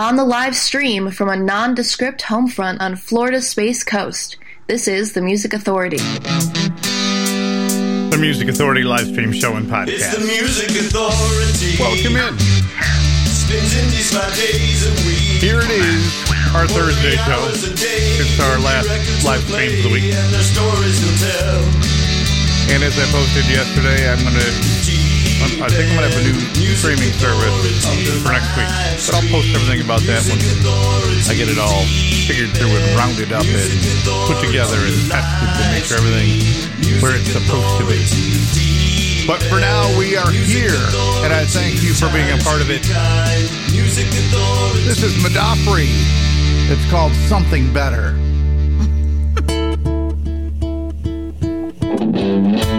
on the live stream from a nondescript homefront on Florida's Space Coast. This is The Music Authority. The Music Authority live stream show and podcast. It's The Music Authority. Welcome in. Here it is, our Thursday show. It's our last live stream of the week. And as I posted yesterday, I'm going to I think I'm gonna have a new streaming service for next week, but I'll post everything about that when I get it all figured through and rounded up and put together and tested to make sure everything where it's supposed to be. But for now, we are here, and I thank you for being a part of it. This is Madopri. It's called Something Better.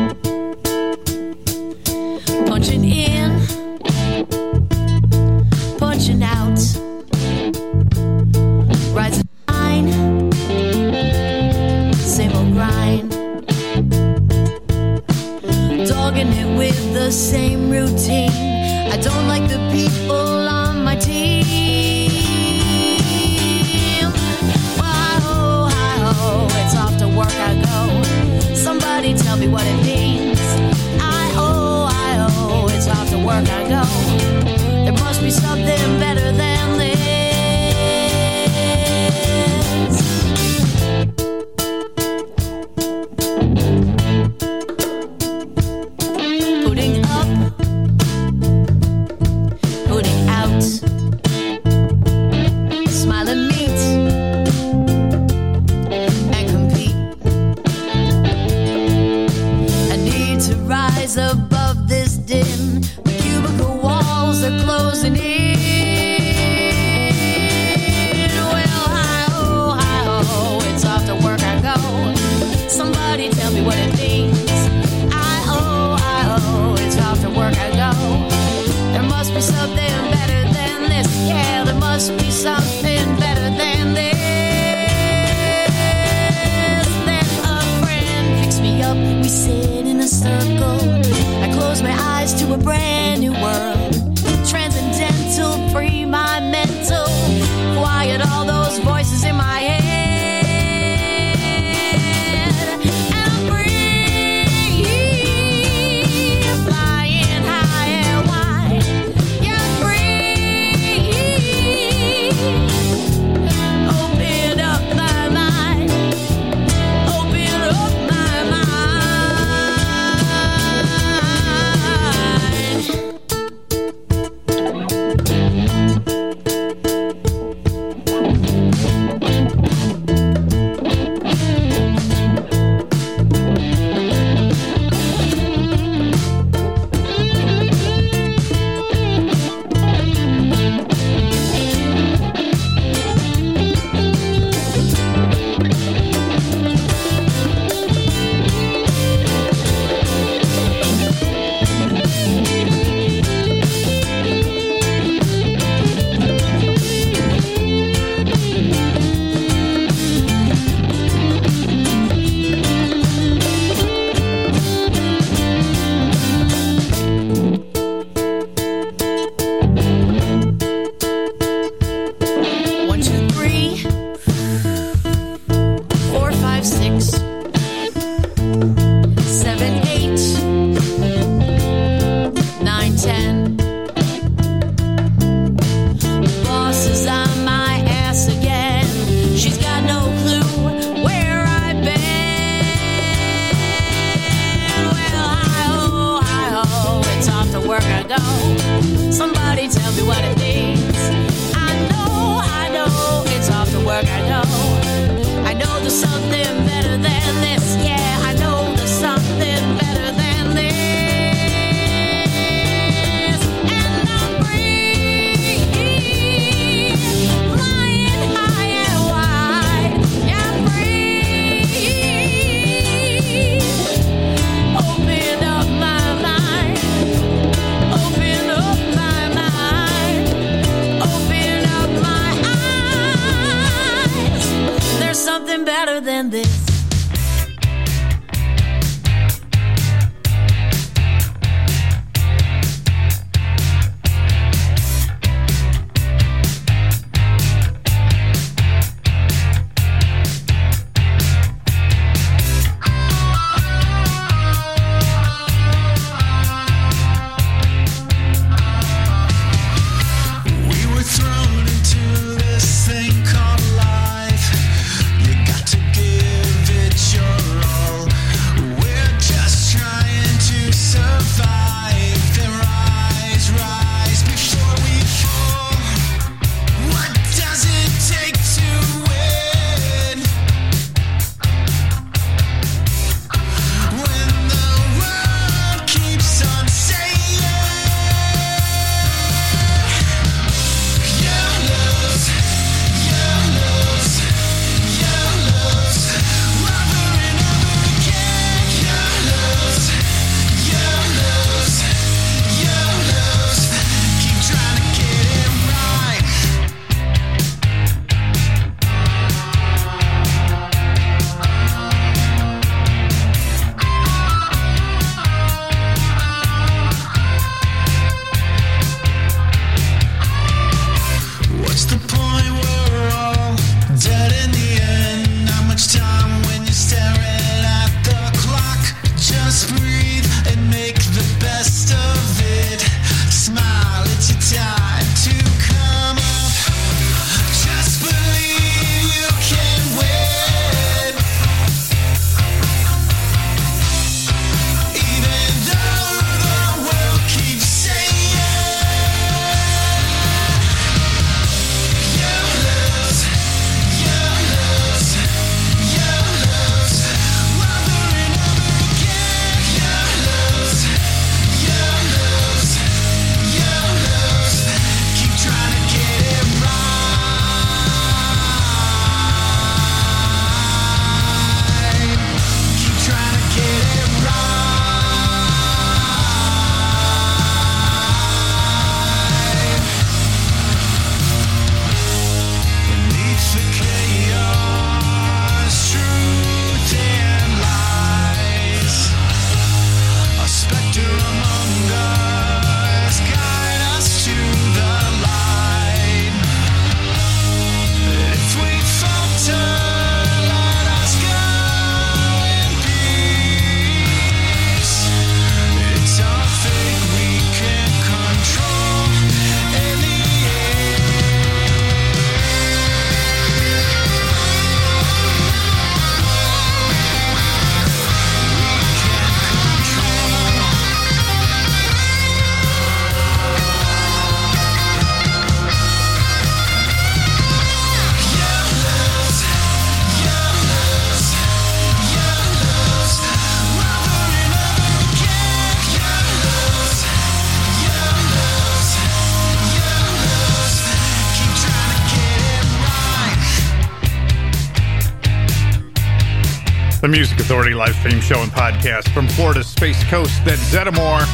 Authority live stream show and podcast from Florida's Space Coast. That Zetamore,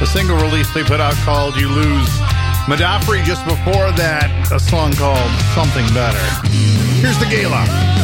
the single release they put out called You Lose. Madafri just before that, a song called Something Better. Here's the gala.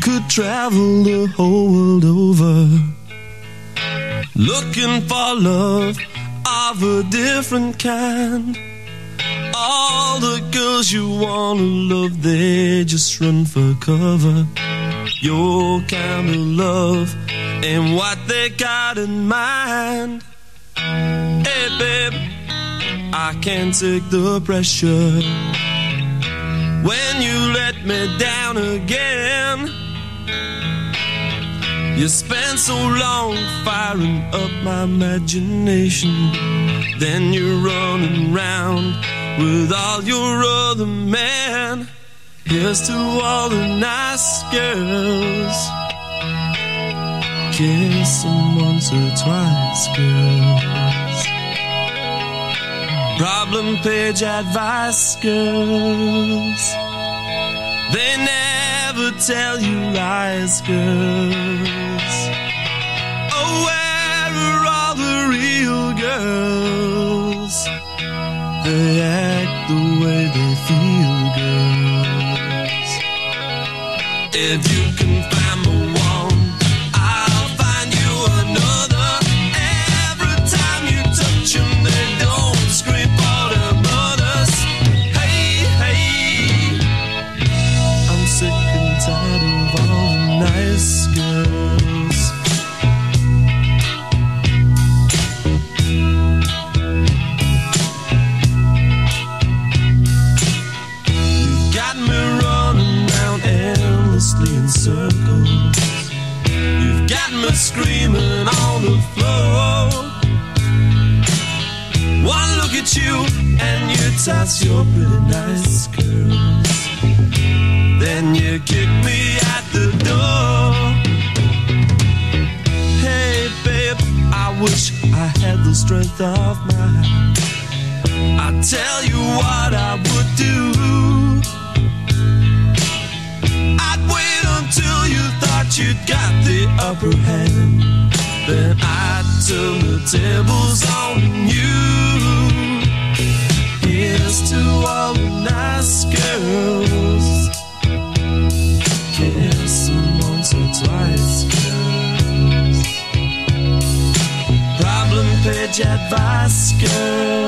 Could travel the whole world over looking for love of a different kind. All the girls you wanna love, they just run for cover. Your kind of love and what they got in mind. Hey, babe, I can't take the pressure when you let me down again. You spent so long firing up my imagination. Then you're running round with all your other men. Here's to all the nice girls. Kiss them once or twice, girls. Problem page advice, girls. They never tell you lies, girls. Oh, where are all the real girls? They act the way they feel, girls. If you can you and you toss your pretty nice girls. Then you kick me out the door. Hey, babe, I wish I had the strength of mine. I tell you what I would do. I'd wait until you thought you got the upper hand. Then I'd turn the tables on etwas gehört.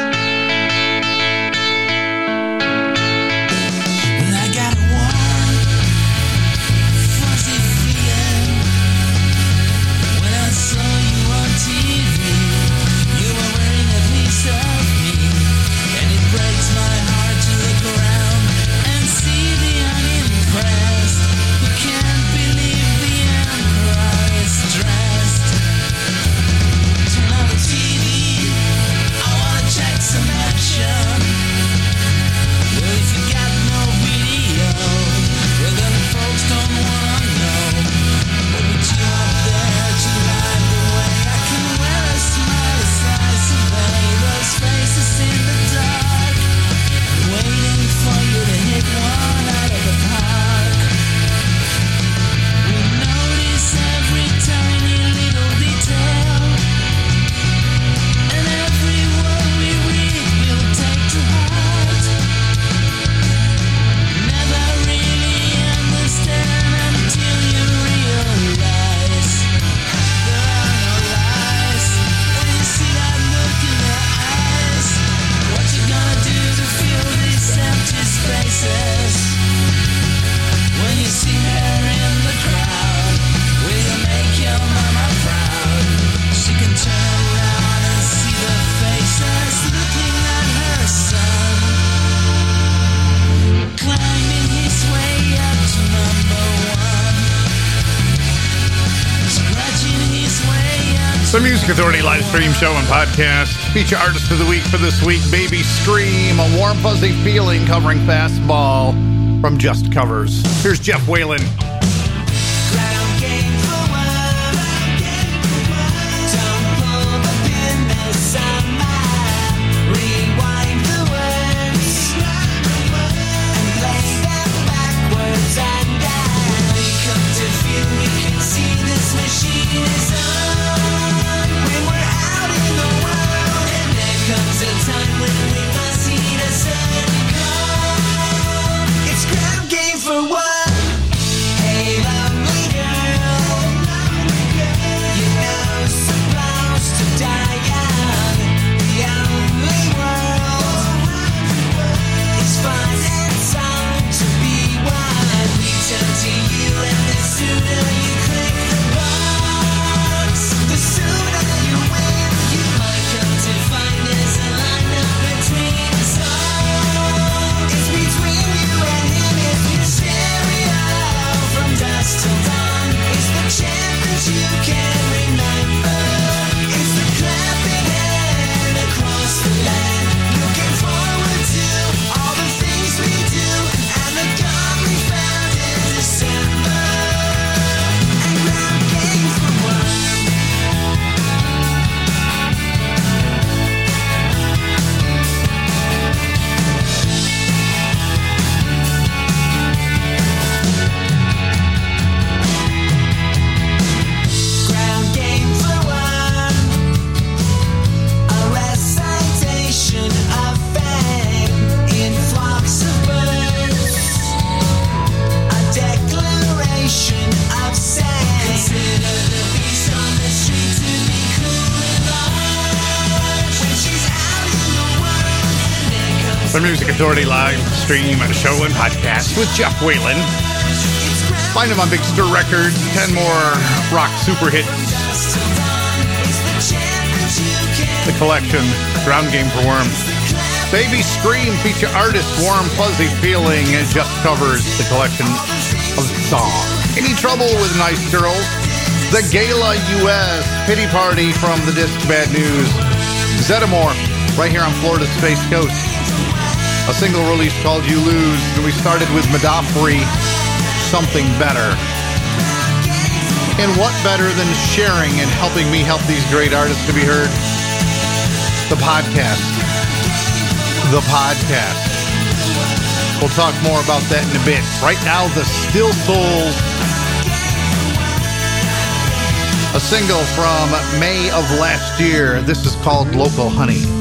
stream show and podcast. Feature artist of the week for this week, Baby Scream, a warm fuzzy feeling covering fastball from Just Covers. Here's Jeff Whalen. Authority live stream show and podcast with Jeff Whalen. Find him on Big Stir Records. 10 more rock super hits. The collection, Ground Game for Worms. Baby Scream feature artist Warm Fuzzy Feeling just covers the collection of songs. Any trouble with nice girls? The Gala US Pity Party from the disc Bad News. Zetamore, right here on Florida's Space Coast. A single release called You Lose. And we started with Madafri, Something Better. And what better than sharing and helping me help these great artists to be heard? The podcast. The podcast. We'll talk more about that in a bit. Right now, the Still Souls. A single from May of last year. This is called Local Honey.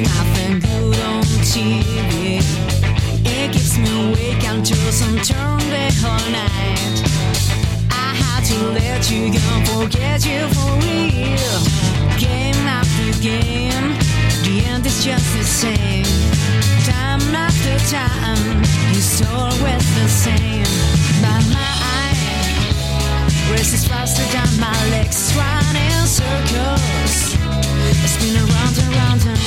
Nothing good on TV. It keeps me awake until some turn the whole night. I had to let you go, forget you for real. Game after game, the end is just the same. Time after time, it's always the same. But my eye races faster than my legs, run in circles. I spin around and round and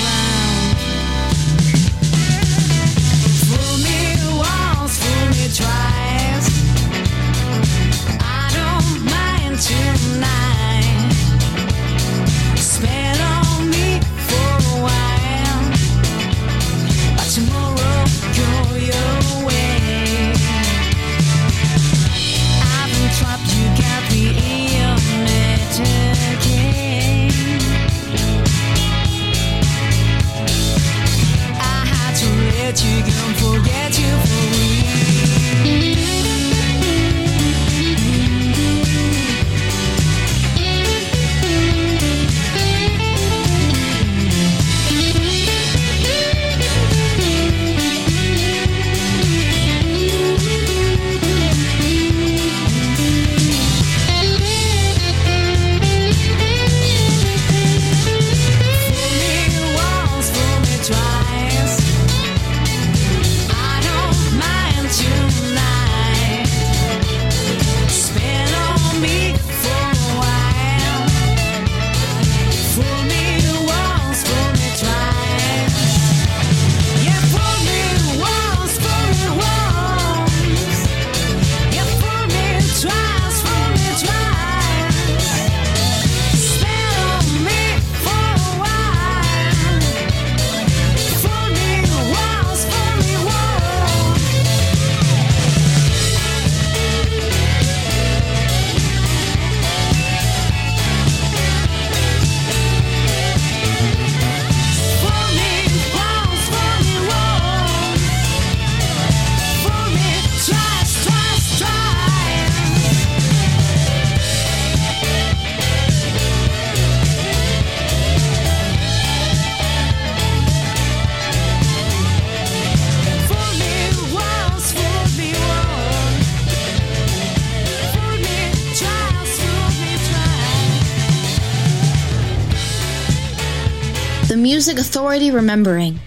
Authority Remembering.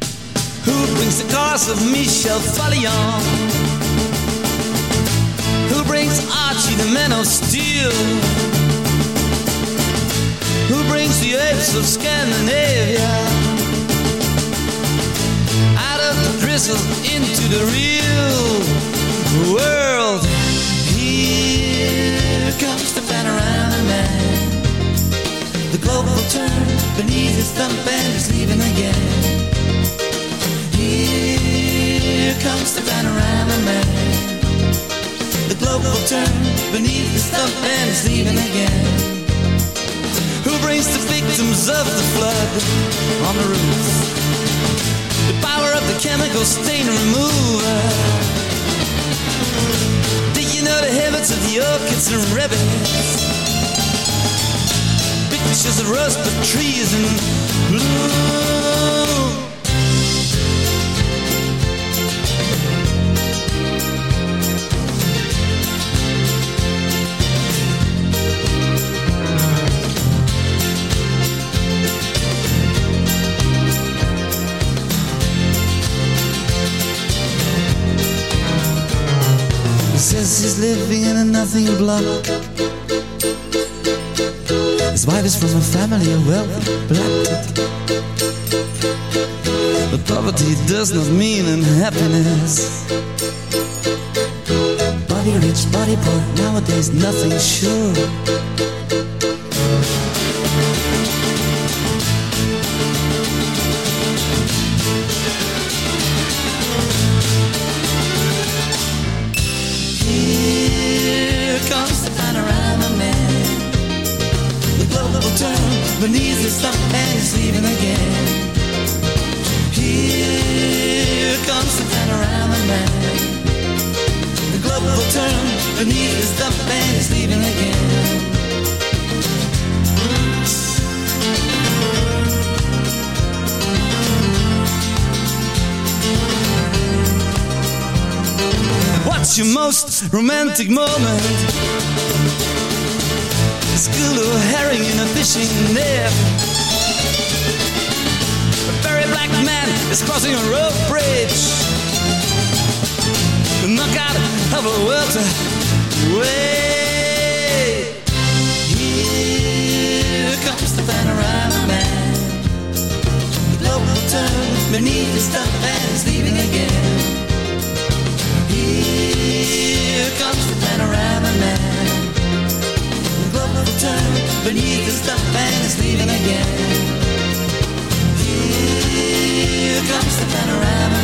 Who brings the cars of Michel Falion? Who brings Archie the man of steel? Who brings the apes of Scandinavia? Out of the drizzle into the real world. Here comes turn beneath his thumb and he's leaving again. Here comes the panorama man. The globe will turn beneath his thumb and he's leaving again. Who brings the victims of the flood on the roof? The power of the chemical stain remover. Did you know the habits of the orchids and rabbits? Of rust but trees in bloom. Says he's living in a nothing block. His wife is from a family of wealthy black. But poverty does not mean unhappiness. Body rich, body poor, nowadays nothing sure. What's your most romantic moment? School of herring in a fishing net. A very black man is crossing a road bridge. The knockout of a welter. Wait. Here comes the panorama man. The globe will turn beneath his thumb and he's leaving again. He's leaving again. Here comes the panorama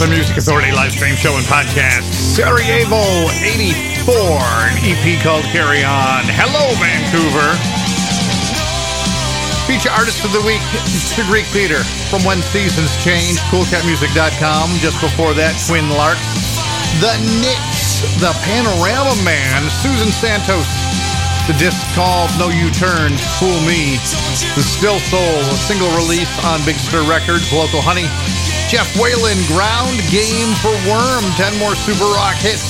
The Music Authority live stream show and podcast. Sarajevo 84, an EP called Carry On. Hello, Vancouver. Feature artist of the week, the Greek Theater from When Seasons Change, coolcatmusic.com. Just before that, Twin Lark. The Knits, the Panorama Man, Susan Santos. The disc called No U Turn, Fool Me. The Still Soul, a single release on Big Stir Records, Local Honey. Jeff Whalen, Ground Game for Worm, 10 more Super Rock hits.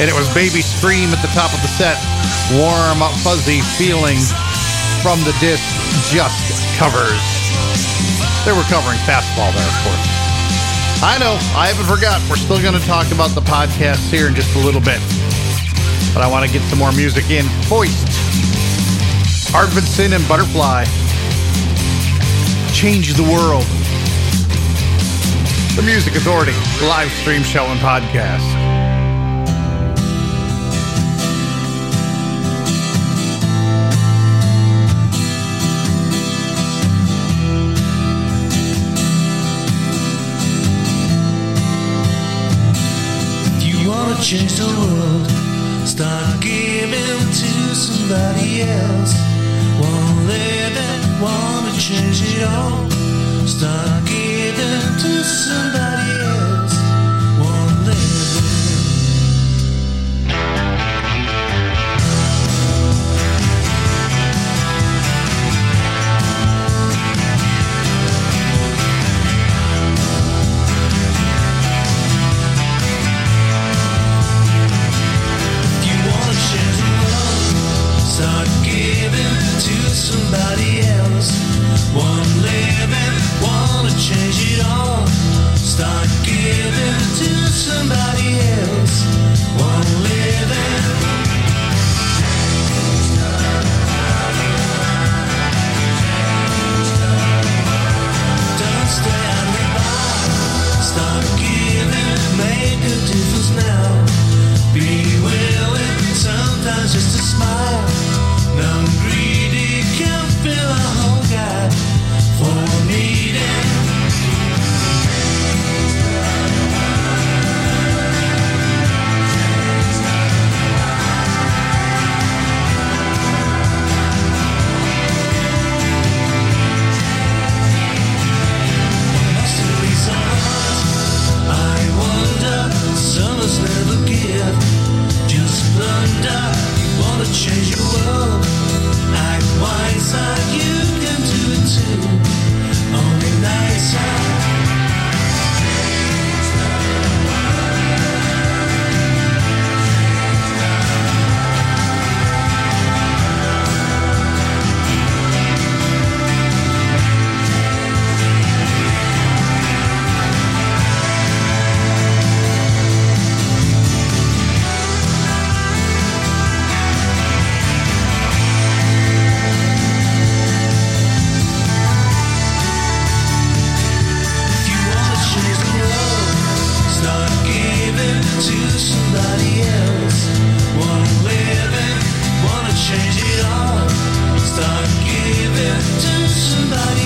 And it was Baby Scream at the top of the set. Warm, fuzzy feeling from the disc, just covers. They were covering Fastball there, of course. I know, I haven't forgot. We're still going to talk about the podcast here in just a little bit. But I want to get some more music in. Foist, Arvidsson, and Butterfly. Change the world. The Music Authority, live stream show and podcast. If you wanna change the world, start giving to somebody else. Wanna live it, wanna change it all. Start giving to somebody to somebody else. Wanna live it, wanna change it all. Start giving to somebody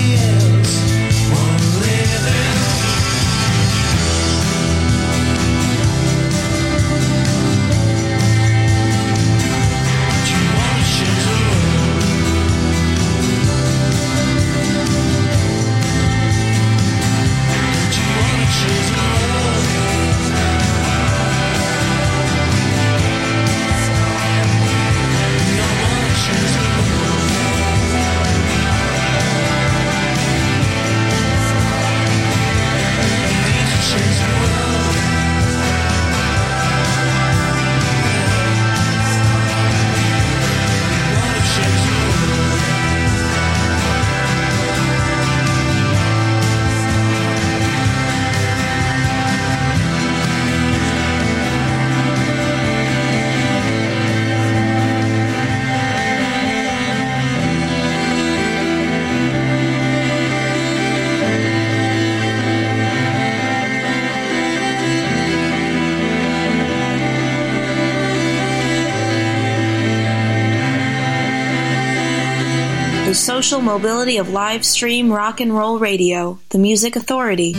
mobility of live stream rock and roll radio, the Music Authority.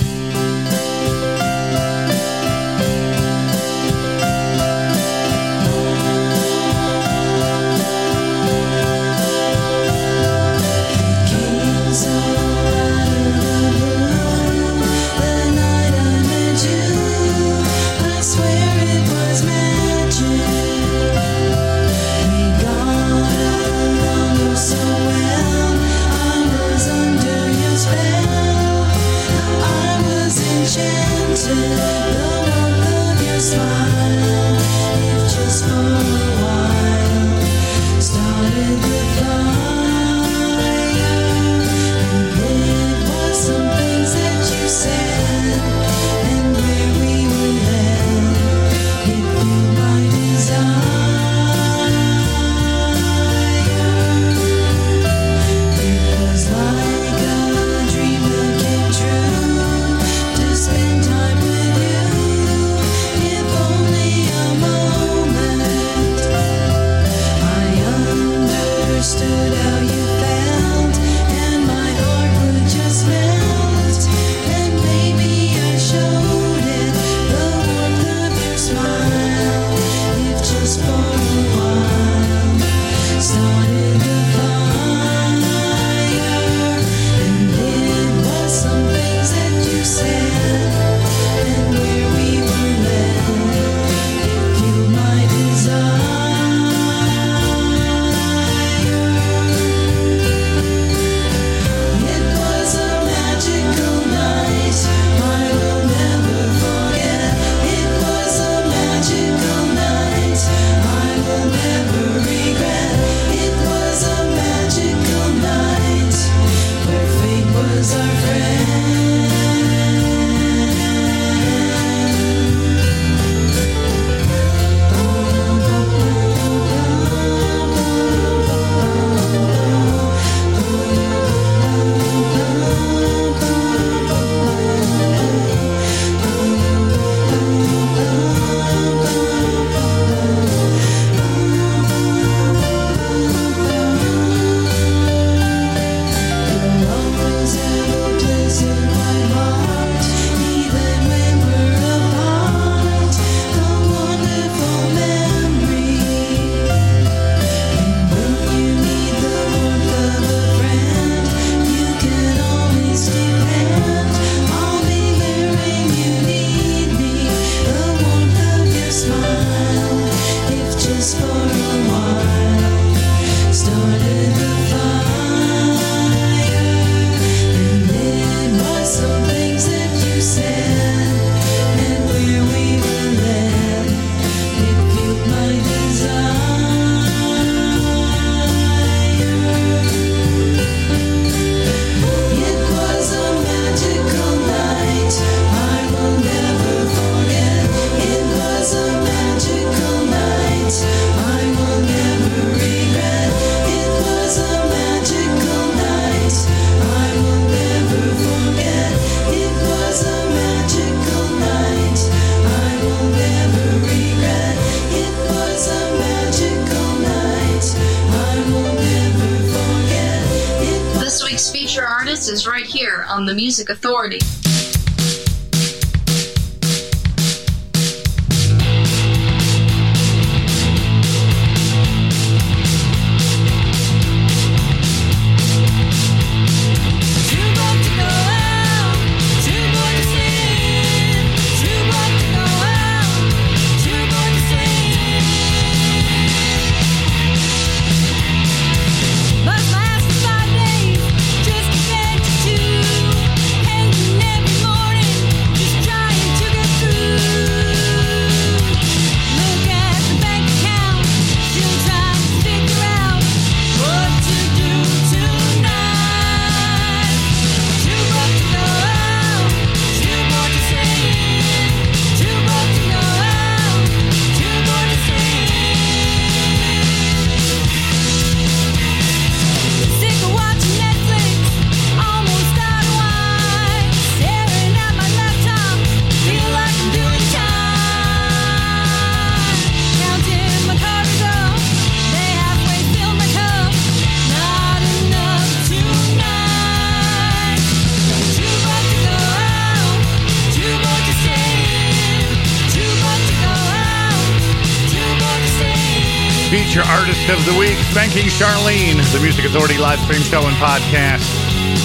Of the week, Spanking Charlene, the Music Authority live stream show and podcast.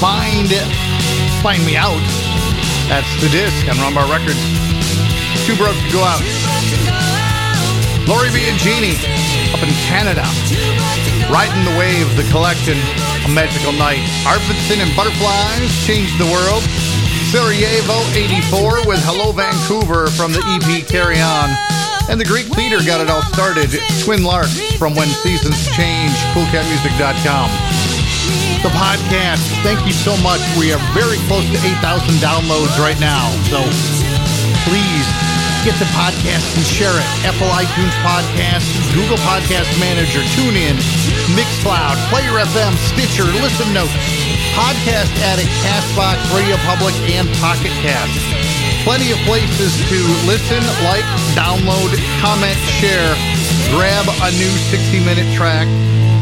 Find find me out. That's the disc on Rumbar Records. Too broke to go out. Laurie Biagini up in Canada. Riding the Wave, the collection, A Magical Night. Arvidsson and Butterflies changed the world. Sarajevo 84 with Hello Vancouver from the EP Carry On. And the Greek Theater got it all started. Twin Larks from When Seasons Change, coolcatmusic.com. The podcast, thank you so much. We are very close to 8,000 downloads right now. So please get the podcast and share it. Apple iTunes Podcast, Google Podcast Manager, TuneIn, Mixcloud, Player FM, Stitcher, Listen Notes, Podcast Addict, Castbox, Radio Public, and Pocket Cast. Plenty of places to listen, like, download, comment, share, grab a new 60 minute track,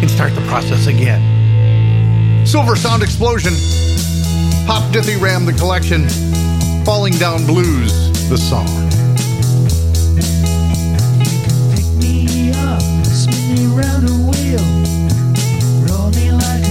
and start the process again. Silver Sound Explosion, Pop Dithy Ram, the collection, Falling Down Blues, the song. Pick me up, spin me round a wheel, roll me like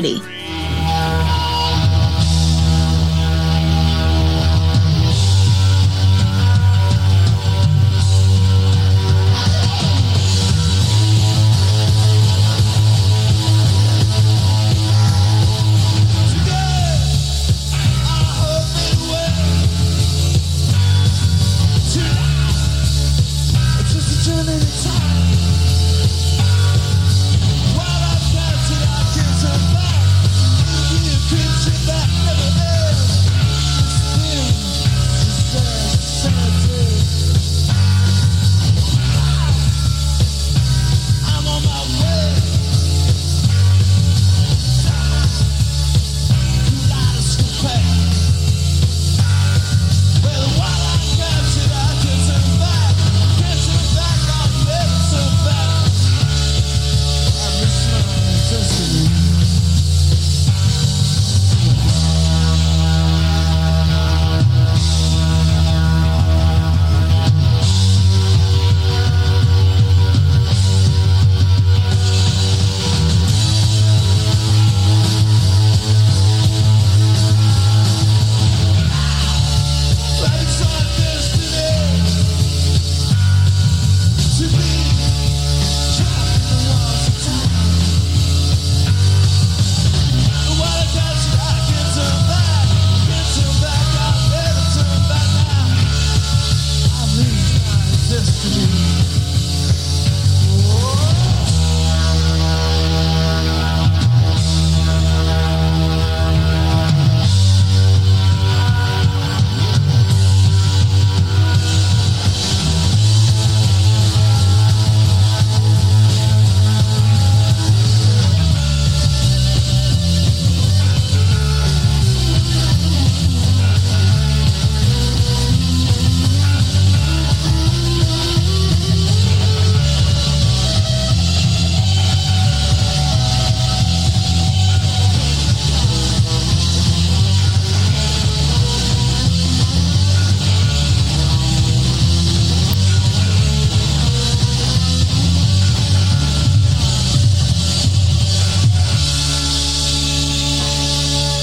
dreams.